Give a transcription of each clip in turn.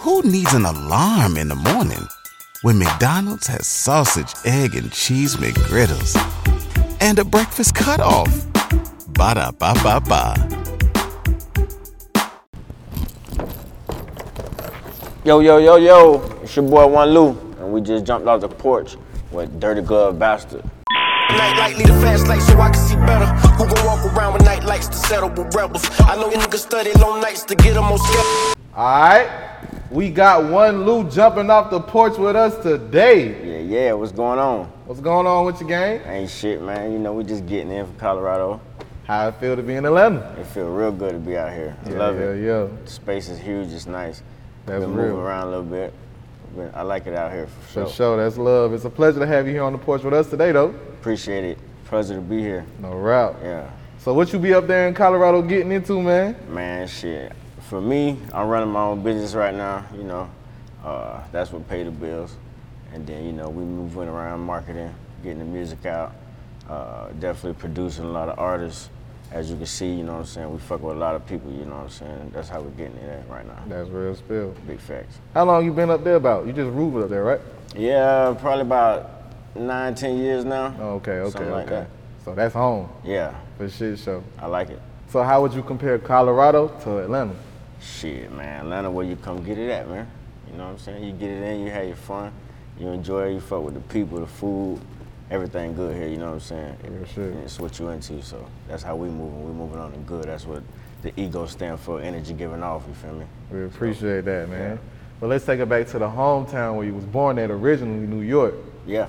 Who needs an alarm in the morning when McDonald's has sausage, egg, and cheese McGriddles and a breakfast cutoff? Ba da ba ba ba. Yo, yo, yo, yo, it's your boy One Lou, and we just jumped off the porch with Dirty Glove Bastard. Night light, need a fast light so I can see better. Who gon' walk around with night lights to settle with rebels? I know niggas study long nights to get them on schedule. Alright, we got one Lou jumping off the porch with us today. Yeah, yeah, what's going on? What's going on with your game? Ain't shit, man. You know, we just getting in from Colorado. How it feel to be in Atlanta? It feel real good to be out here. I Yeah, love yeah, it. yeah. The space is huge, it's nice. That's Been real. moving around a little bit. But I like it out here for sure. For sure. sure, that's love. It's a pleasure to have you here on the porch with us today, though. Appreciate it. Pleasure to be here. No route. Yeah. So what you be up there in Colorado getting into, man? Man, shit. For me, I'm running my own business right now. You know, uh, that's what pay the bills. And then, you know, we moving around marketing, getting the music out. Uh, definitely producing a lot of artists. As you can see, you know what I'm saying. We fuck with a lot of people. You know what I'm saying. That's how we're getting it at right now. That's real spill. Big facts. How long you been up there about? You just moved up there, right? Yeah, probably about nine, ten years now. Oh, okay, okay, Something like okay. that. So that's home Yeah, for shit show. I like it. So how would you compare Colorado to Atlanta? Shit, man. Atlanta, where you come get it at, man. You know what I'm saying? You get it in, you have your fun, you enjoy it, you fuck with the people, the food, everything good here. You know what I'm saying? And it's what you into. So that's how we moving. We moving on the good. That's what the ego stand for. Energy giving off. You feel me? We appreciate that, man. yeah. But let's take it back to the hometown where you was born at originally, New York. Yeah.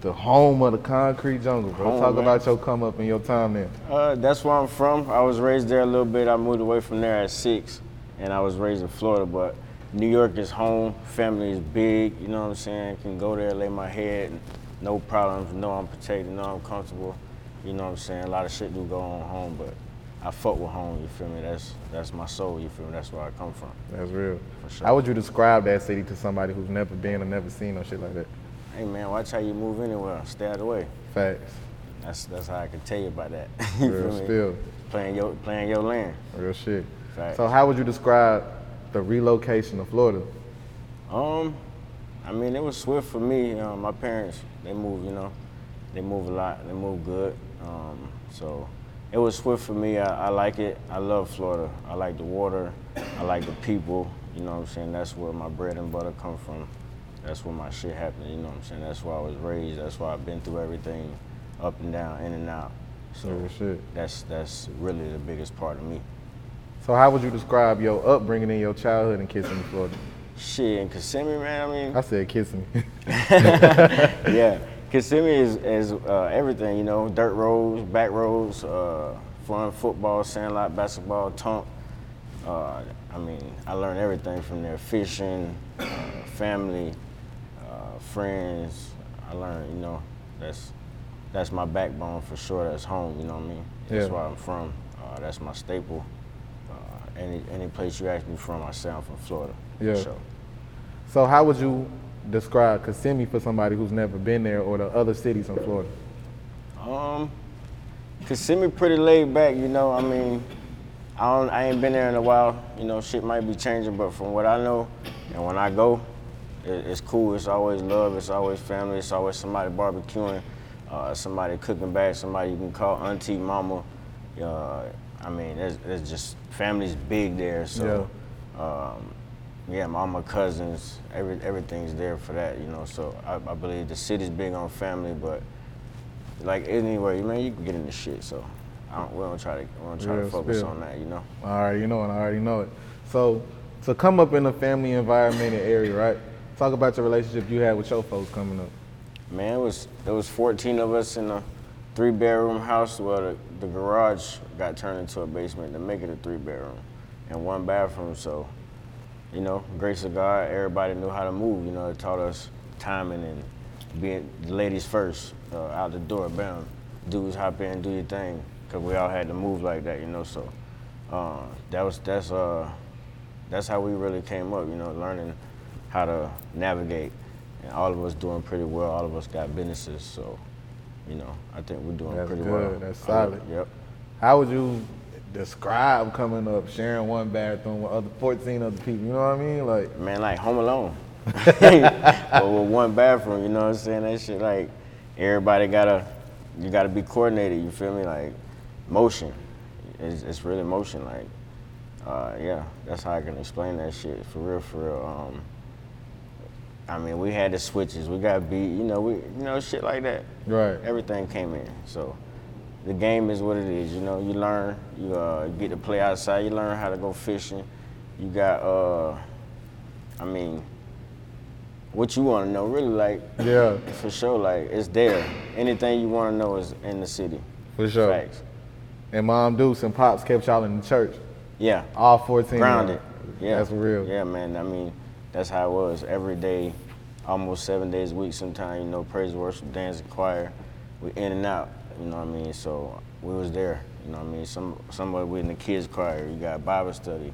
The home of the concrete jungle, bro. Home, Talk man. about your come up and your time there. Uh, that's where I'm from. I was raised there a little bit. I moved away from there at six, and I was raised in Florida. But New York is home. Family is big. You know what I'm saying? Can go there, lay my head, no problems. Know I'm protected. Know I'm comfortable. You know what I'm saying? A lot of shit do go on home, but I fuck with home. You feel me? That's that's my soul. You feel me? That's where I come from. That's real. For sure. How would you describe that city to somebody who's never been or never seen no shit like that? Hey man, watch how you move anywhere. Stay out of the way. Facts. That's that's how I can tell you about that. you Real feel me? spill. Playing your playing your land. Real shit. Facts. So how would you describe the relocation to Florida? Um, I mean, it was swift for me. Um, my parents, they move, you know, they move a lot. They move good. Um, so it was swift for me. I, I like it. I love Florida. I like the water. I like the people. You know what I'm saying? That's where my bread and butter come from. That's where my shit happened. You know what I'm saying? That's where I was raised. That's why I've been through everything, up and down, in and out. So shit. that's that's really the biggest part of me. So how would you describe your upbringing in your childhood in Kissimmee, Florida? Shit, in Kissimmee, man. I mean, I said Kissimmee. yeah, Kissimmee is, is uh, everything, you know, dirt roads, back roads, uh, fun football, sandlot, basketball, tunk. Uh, I mean, I learned everything from there, fishing, uh, family, uh, friends. I learned, you know, that's that's my backbone for sure. That's home, you know what I mean? That's Yeah. where I'm from. Uh, that's my staple. Any any place you ask me from, I say I'm from Florida. Yeah. sure. so how would you describe Kissimmee for somebody who's never been there or the other cities in Florida? Um, Kissimmee pretty laid back, you know. I mean, I don't, I ain't been there in a while. You know, shit might be changing, but from what I know, and when I go, it, it's cool. It's always love. It's always family. It's always somebody barbecuing, uh, somebody cooking back, somebody you can call auntie, mama. Uh, I mean, it's, just family's big there. So, um, yeah, mama, cousins, every, everything's there for that. You know, so I, I believe the city's big on family, but like anywhere, you man, you can get into shit. So I don't, we don't try to we don't try to focus spill. on that, you know. I already know it. I already know it. So to come up in a family environment and area, right? Talk about your relationship you had with your folks coming up. Man, it was there was 14 of us in a three bedroom house. Well, the, the garage got turned into a basement to make it a three bedroom and one bathroom. So, you know, grace of God, everybody knew how to move. You know, it taught us timing and being ladies first, uh, out the door, bam. Dudes hop in, do your thing, cause we all had to move like that. You know, so uh, that was that's uh that's how we really came up. You know, learning how to navigate and all of us doing pretty well. All of us got businesses, so you know, I think we're doing That's pretty good. well. That's I solid. it. Yep. How would you describe coming up, sharing one bathroom with other 14 other people. You know what I mean? Like, Man, like Home Alone. but with one bathroom, you know what I'm saying? That shit like everybody gotta you gotta be coordinated, you feel me? Like motion. It's, it's really motion, like uh, yeah, that's how I can explain that shit for real, for real. Um, I mean, we had the switches, we got beat, you know, we, you know, shit like that. Right. Everything came in. So the game is what it is. You know, you learn, you uh, get to play outside, you learn how to go fishing. You got, uh, I mean, what you want to know, really, like, yeah, for sure, like, it's there. Anything you want to know is in the city. for sure. Facts. And Mom Deuce and Pops kept y'all in the church. Yeah. All 14. Grounded. Yeah. That's real. Yeah, man. I mean, that's how it was. Every day, almost seven days a week sometimes, you know, praise worship, dance, and choir. We in and out, you know what I mean? So we was there, you know what I mean? Some somebody we in the kids choir, you got Bible study.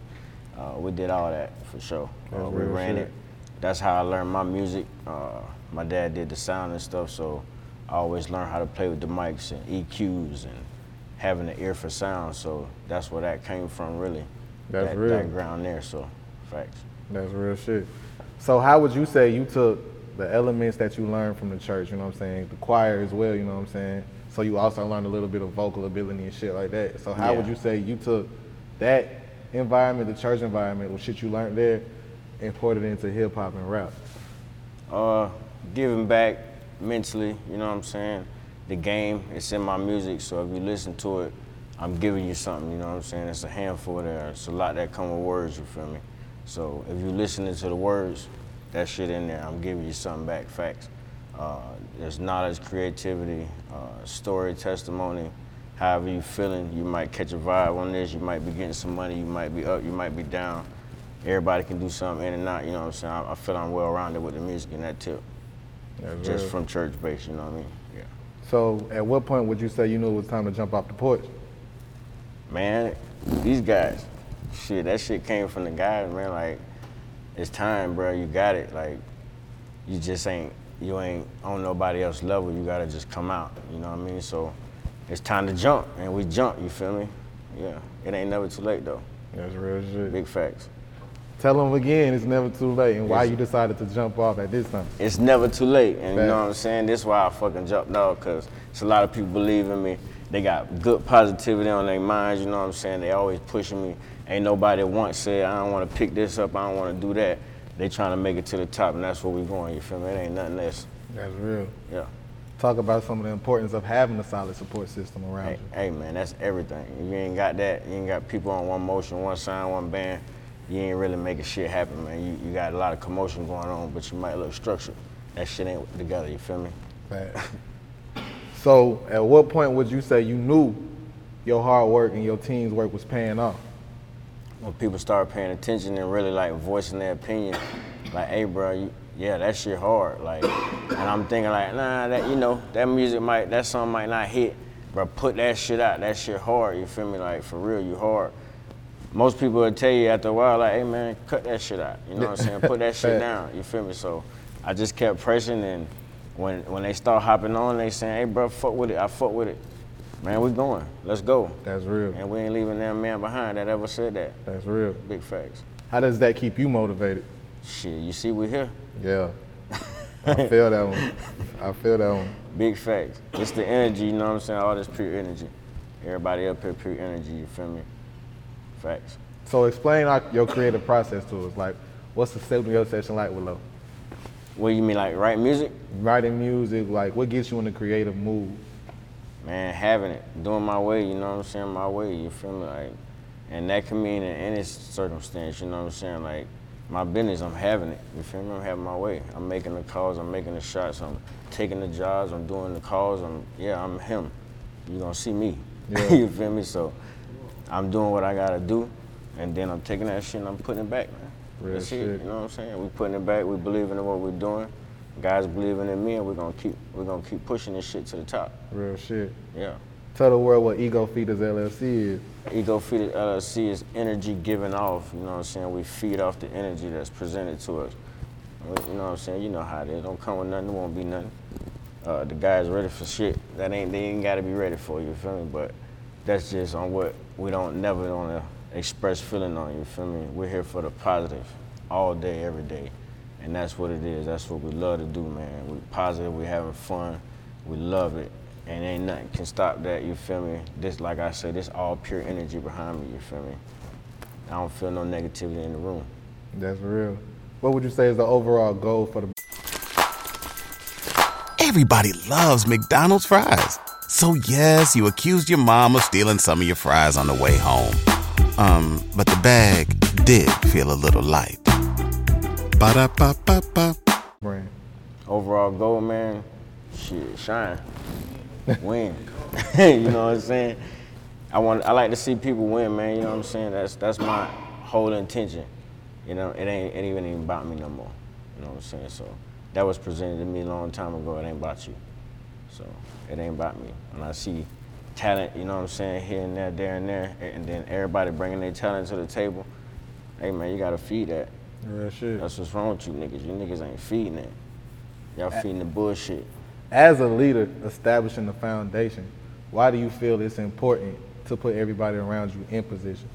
Uh, we did all that for sure. Uh, we ran shit. it. That's how I learned my music. Uh, my dad did the sound and stuff, so I always learned how to play with the mics and EQs and having an ear for sound. So that's where that came from, really. That's that, real. That ground there, so facts. That's real shit. So how would you say you took the elements that you learned from the church, you know what I'm saying, the choir as well, you know what I'm saying? So you also learned a little bit of vocal ability and shit like that. So how would you say you took that environment, the church environment, or shit you learned there, and poured it into hip hop and rap? Uh, giving back mentally, you know what I'm saying? The game, it's in my music, so if you listen to it, I'm giving you something, you know what I'm saying? It's a handful there. It's a lot that come with words, you feel me? So if you're listening to the words, that shit in there, I'm giving you something back, facts. Uh, there's knowledge, creativity, uh, story, testimony, however you feeling. You might catch a vibe on this, you might be getting some money, you might be up, you might be down. Everybody can do something in and out, you know what I'm saying? I, I feel I'm well rounded with the music and that tip. That's Just from church base, you know what I mean? Yeah. So at what point would you say you knew it was time to jump off the porch? Man, these guys, shit, that shit came from the guys, man. Like, it's time, bro. You got it. Like, you just ain't, you ain't on nobody else level. You gotta just come out. You know what I mean? So, it's time to jump, and we jump. You feel me? Yeah. It ain't never too late though. That's real shit. Big facts. Tell them again, it's never too late, and why Yes. you decided to jump off at this time. It's never too late, and you know what I'm saying. This why I fucking jumped off, cause it's a lot of people believe in me. They got good positivity on their minds. You know what I'm saying. They always pushing me. Ain't nobody once said I don't want to pick this up. I don't want to do that. They trying to make it to the top, and that's where we going. You feel me? It ain't nothing less. That's real. Yeah. Talk about some of the importance of having a solid support system around Hey, you. hey, man, that's everything. If you ain't got that, you ain't got people on one motion, one sign, one band. You ain't really making shit happen, man. You, you got a lot of commotion going on, but you might look structured. That shit ain't together. You feel me? Facts. So, at what point would you say you knew your hard work and your team's work was paying off? when people start paying attention and really like voicing their opinion, like, hey, bro, you, yeah, that shit hard. Like, and I'm thinking like, nah, that you know, that music might, that song might not hit, but put that shit out. That shit hard. You feel me? Like for real, you hard. Most people would tell you after a while, like, hey man, cut that shit out. You know what I'm saying? Put that shit down. You feel me? So I just kept pressing, and when when they start hopping on, they saying, hey, bro, fuck with it. I fuck with it. Man, we going. Let's go. That's real. And we ain't leaving that man behind that ever said that. That's real. Big facts. How does that keep you motivated? Shit, you see we here. Yeah. I feel that one. I feel that one. Big facts. It's the energy, you know what I'm saying? All this pure energy. Everybody up here, pure energy, you feel me? Facts. So explain our, your creative process to us. Like, what's the studio session like with Lo? What you mean, like write music? Writing music, like what gets you in the creative mood? Man, having it, doing my way, you know what I'm saying? My way, you feel me? Like, and that can mean in any circumstance, you know what I'm saying? Like, my business, I'm having it, you feel me? I'm having my way. I'm making the calls, I'm making the shots, I'm taking the jobs, I'm doing the calls, I'm, yeah, I'm him. You're gonna see me. Yeah. you feel me? So, I'm doing what I gotta do, and then I'm taking that shit and I'm putting it back, man. Real That's shit. you know what I'm saying? We putting it back, we believing in what we're doing. Guys believing in me, and we're gonna keep, we're gonna keep pushing this shit to the top. Real shit. Yeah. Tell the world what Ego Feeders LLC is. Ego Feeders LLC is energy given off. You know what I'm saying? We feed off the energy that's presented to us. We- You know what I'm saying? You know how it is. Don't come with nothing, it won't be nothing. Uh, the guys ready for shit that ain't they ain't gotta be ready for. You feel me? But that's just on what we don't never want to express feeling on. You feel me? We're here for the positive, all day, every day, and that's what it is. That's what we love to do, man. We positive. We having fun. We love it, and ain't nothing can stop that. You feel me? This, like I said, this all pure energy behind me. You feel me? I don't feel no negativity in the room. That's real. What would you say is the overall goal for the Everybody loves McDonald's fries. So yes, you accused your mom of stealing some of your fries on the way home. Um, but the bag did feel a little light. Ba-da-ba-ba-ba. brand? overall goal, man, shit, shine, win. you know what I'm saying? I want, I like to see people win, man. You know what I'm saying? That's that's my whole intention. You know, it ain't it ain't even about me no more. You know what I'm saying? So that was presented to me a long time ago. It ain't about you. So it ain't about me. When I see talent, you know what I'm saying, here and there, there and there, and then everybody bringing their talent to the table. Hey man, you gotta feed that. Real shit. That's what's wrong with you niggas. You niggas ain't feeding it. Y'all feeding the bullshit. As a leader establishing the foundation, why do you feel it's important to put everybody around you in position?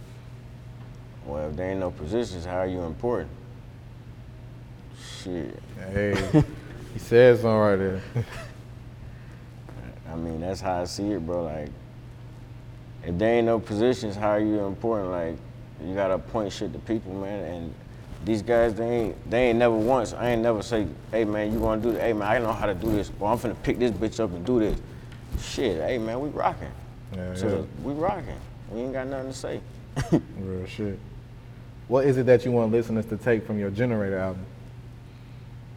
Well, if there ain't no positions, how are you important? Shit. Hey, he said something right there. That's how I see it, bro. Like, if there ain't no positions, how are you important? Like, you gotta point shit to people, man. And these guys, they ain't, they ain't never once. I ain't never say, hey man, you wanna do this? Hey man, I know how to do this. Well, I'm finna pick this bitch up and do this. Shit, hey man, we rocking. Yeah, So yeah. we rocking. We ain't got nothing to say. Real shit. What is it that you want listeners to take from your Generator album?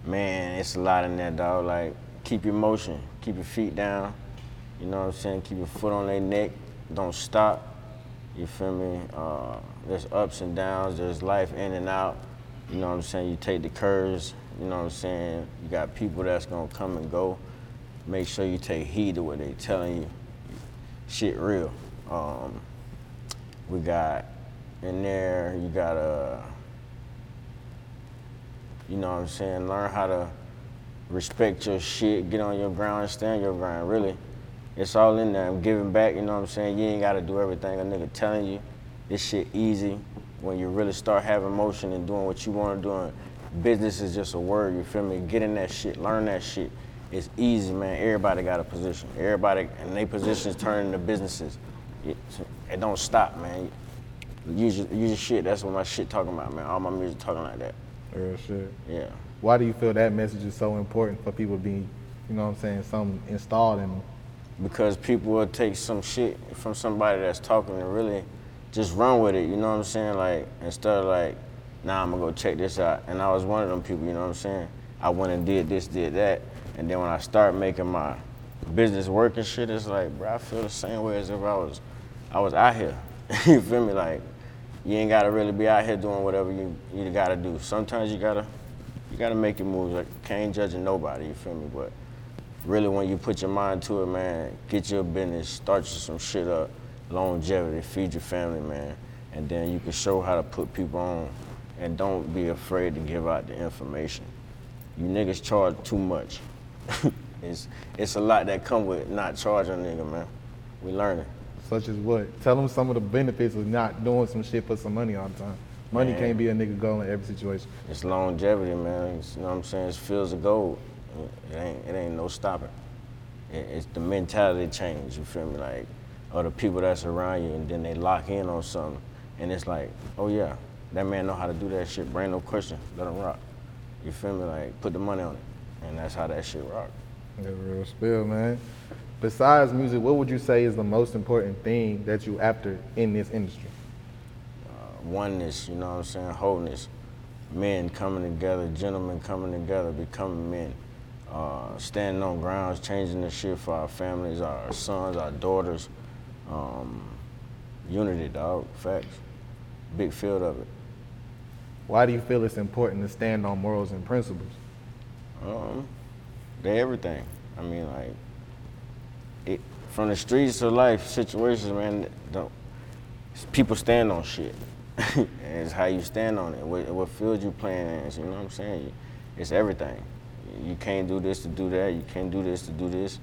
Man, it's a lot in there, dog. Like, keep your motion, keep your feet down. You know what I'm saying? Keep your foot on their neck. Don't stop. You feel me? Uh, there's ups and downs. There's life in and out. You know what I'm saying? You take the curves. You know what I'm saying? You got people that's gonna come and go. Make sure you take heed to what they telling you. Shit real. Um, we got in there. You gotta. you know what I'm saying? Learn how to respect your shit, get on your ground, and stand your ground, really. It's all in there. I'm giving back, you know what I'm saying? You ain't gotta do everything a nigga telling you. This shit easy when you really start having motion and doing what you wanna do. And business is just a word, you feel me? Get in that shit, learn that shit. It's easy, man. Everybody got a position. Everybody, and they positions turn into businesses. It, it don't stop, man. Use your, use your shit. That's what my shit talking about, man. All my music talking like that. Real shit. Yeah. Why do you feel that message is so important for people to be, you know what I'm saying, some installed in them? Because people will take some shit from somebody that's talking and really just run with it, you know what I'm saying? Like, instead of like, nah, I'm gonna go check this out. And I was one of them people, you know what I'm saying? I went and did this, did that. And then when I start making my business work and shit, it's like, bro, I feel the same way as if I was, I was out here. you feel me? Like, you ain't gotta really be out here doing whatever you, you gotta do. Sometimes you gotta, you gotta make your moves. Like, can't judging nobody, you feel me? But really when you put your mind to it, man, get your business, start you some shit up, longevity, feed your family, man, and then you can show how to put people on, and don't be afraid to give out the information. You niggas charge too much. it's it's a lot that come with not charging a nigga, man. We learning. Such as what? Tell them some of the benefits of not doing some shit for some money all the time. Money Man. can't be a nigga goal in every situation. It's longevity, man. It's, you know what I'm saying? It's fields of gold. It ain't it ain't no stopping. It, it's the mentality change. You feel me? Like, or the people that's around you, and then they lock in on something, and it's like, oh yeah, that man know how to do that shit. Bring no question. Let him rock. You feel me? Like, put the money on it, and that's how that shit rock. Real spill, man. Besides music, what would you say is the most important thing that you after in this industry? Uh, oneness, you know what I'm saying, wholeness, men coming together, gentlemen coming together, becoming men, uh, standing on grounds, changing the shit for our families, our sons, our daughters, um, unity, dog, facts, big field of it. Why do you feel it's important to stand on morals and principles? Um, they everything. I mean, like, it, from the streets to life situations, man, don't, people stand on shit. and it's how you stand on it, what, what field you playing in, you know what I'm saying? It's everything. You can't do this to do that, you can't do this to do this.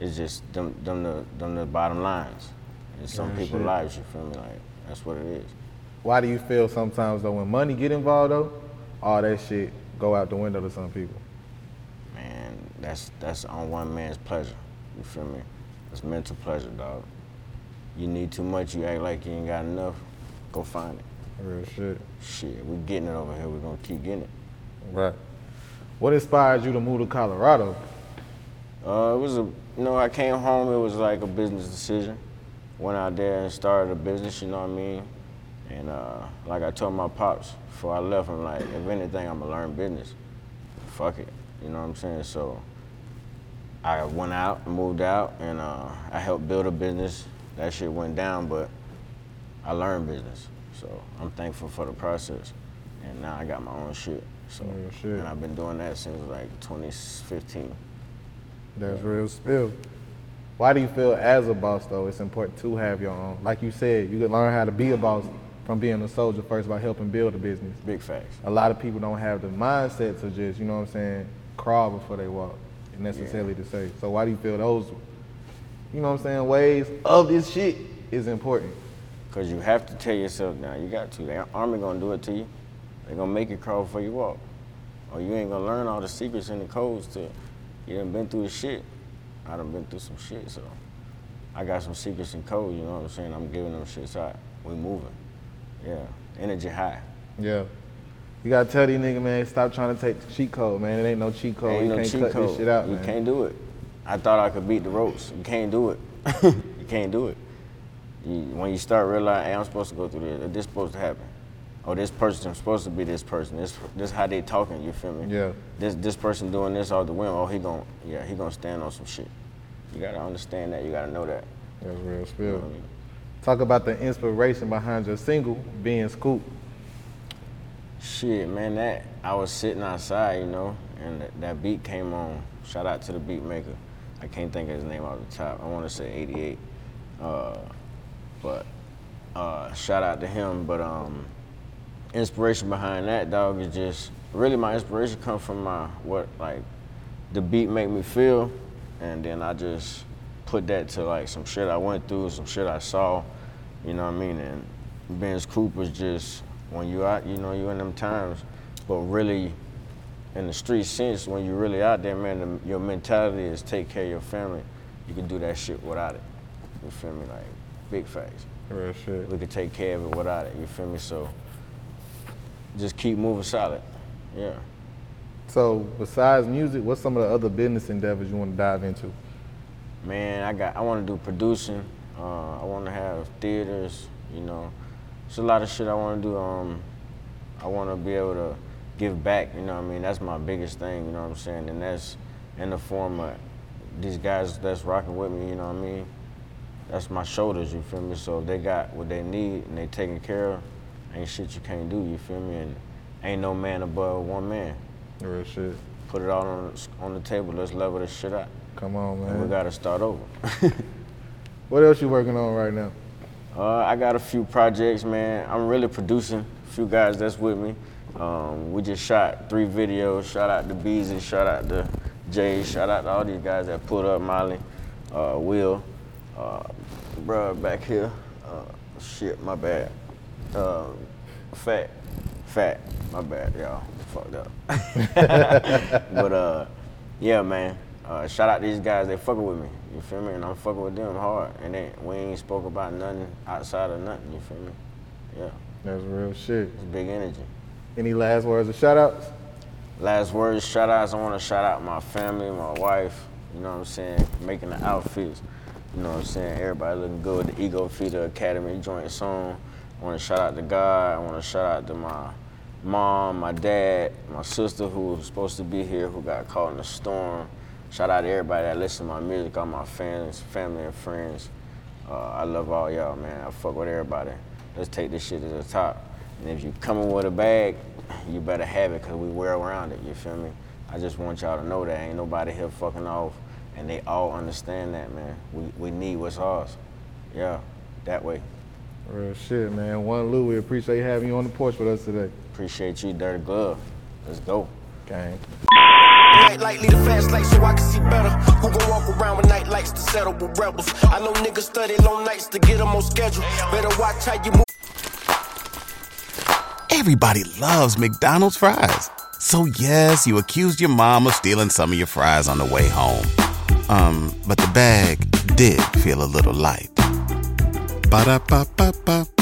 It's just them, them, the, them the bottom lines. It's some Real people's lives. You feel me? Like that's what it is. Why do you feel sometimes though when money get involved though, all that shit go out the window to some people? Man, that's that's on one man's pleasure. You feel me? It's mental pleasure, dog. You need too much, you act like you ain't got enough. Go find it. Real shit. Shit, we getting it over here. We're gonna keep getting it. Right. What inspired you to move to Colorado? Uh, it was a, you know, I came home. It was like a business decision. Went out there and started a business. You know what I mean? And uh, like I told my pops before I left, I'm like, if anything, I'm gonna learn business. Fuck it. You know what I'm saying? So I went out, moved out, and uh, I helped build a business. That shit went down, but I learned business. So I'm thankful for the process. And now I got my own shit. So shit. and I've been doing that since like 2015. That's real spill. Why do you feel as a boss though it's important to have your own? Like you said, you can learn how to be a boss from being a soldier first by helping build a business. Big facts. A lot of people don't have the mindset to just, you know what I'm saying, crawl before they walk, necessarily to say. So why do you feel those, you know what I'm saying, ways of this shit is important? Cause you have to tell yourself now, you got to. The army gonna do it to you. They gonna make you crawl before you walk. Or you ain't gonna learn all the secrets and the codes to, you done been through the shit. I done been through some shit, so I got some secrets and codes, you know what I'm saying? I'm giving them shits out. We moving. Yeah, energy high. Yeah. You gotta tell these niggas, man, stop trying to take the cheat code, man. It ain't no cheat code. Ain't you no can't cheat cut code. this shit out, you man. can't do it. I thought I could beat the ropes. You can't do it. you can't do it. You, when you start realizing, hey, I'm supposed to go through this. This supposed to happen. Oh, this person supposed to be this person. This this how they talking. You feel me? Yeah. This this person doing this off the whim. Oh, he gon' yeah he gonna stand on some shit. You gotta understand that. You gotta know that. That's real You know I mean? Talk about the inspiration behind your single, Benz Coupe. Shit, man, that I was sitting outside, you know, and that, that beat came on. Shout out to the beat maker. I can't think of his name off the top. I want to say 88, uh, but uh, shout out to him. But um, inspiration behind that dog is just really my inspiration comes from my what like the beat make me feel, and then I just put that to like some shit I went through, some shit I saw, you know what I mean? And Benz Coupe was just when you out, you know, you in them times, but really in the street sense, when you really out there, man, the, your mentality is take care of your family. You can do that shit without it. You feel me? Like big facts. Real shit. We could take care of it without it. You feel me? So just keep moving solid. Yeah. So besides music, what's some of the other business endeavors you want to dive into? Man, I got. I want to do producing. Uh, I want to have theaters. You know, it's a lot of shit I want to do. Um, I want to be able to give back. You know what I mean? That's my biggest thing. You know what I'm saying? And that's in the form of these guys that's rocking with me. You know what I mean? That's my shoulders. You feel me? So if they got what they need and they taken care of, ain't shit you can't do. You feel me? And ain't no man above one man. Real shit. Put it all on on the table. Let's level this shit out. Come on, And we gotta start over. What else you working on right now? Uh, I got a few projects, man. I'm really producing. A few guys that's with me. Um, we just shot three videos. Shout out to Beezy. Shout out to Jay. Shout out to all these guys that put up Molly, uh, Will, uh, bruh back here. Uh, shit, my bad. Uh, fat, fat. My bad, y'all. Fucked up. but uh, yeah, man. Uh, shout out to these guys. They fucking with me. You feel me? And I'm fucking with them hard. And they, we ain't spoke about nothing outside of nothing. You feel me? Yeah, That's real shit. it's big energy. Any last words or shout outs? Last words, shout outs. I want to shout out my family, my wife. You know what I'm saying? Making the outfits. You know what I'm saying? Everybody looking good. The Ego Feeder Academy joint song. I want to shout out to God. I want to shout out to my mom, my dad, my sister who was supposed to be here who got caught in the storm. Shout out to everybody that listen to my music, all my fans, family and friends. Uh, I love all y'all, man. I fuck with everybody. Let's take this shit to the top. And if you coming with a bag, you better have it because we wear around it, you feel me? I just want y'all to know that ain't nobody here fucking off. And they all understand that, man. We, we need what's ours. Yeah, that way. Real shit, man. One Lou, we appreciate having you on the porch with us today. Appreciate you, Dirty Glove. Let's go. Gang. Night light, lead a fast light so I can see better. Who gon' walk around with night lights to settle with rebels? I know niggas study long nights to get them on schedule. Better watch how you move. Everybody loves McDonald's fries. So yes, you accused your mom of stealing some of your fries on the way home. Um, but the bag did feel a little light. Ba-da-ba-ba-ba.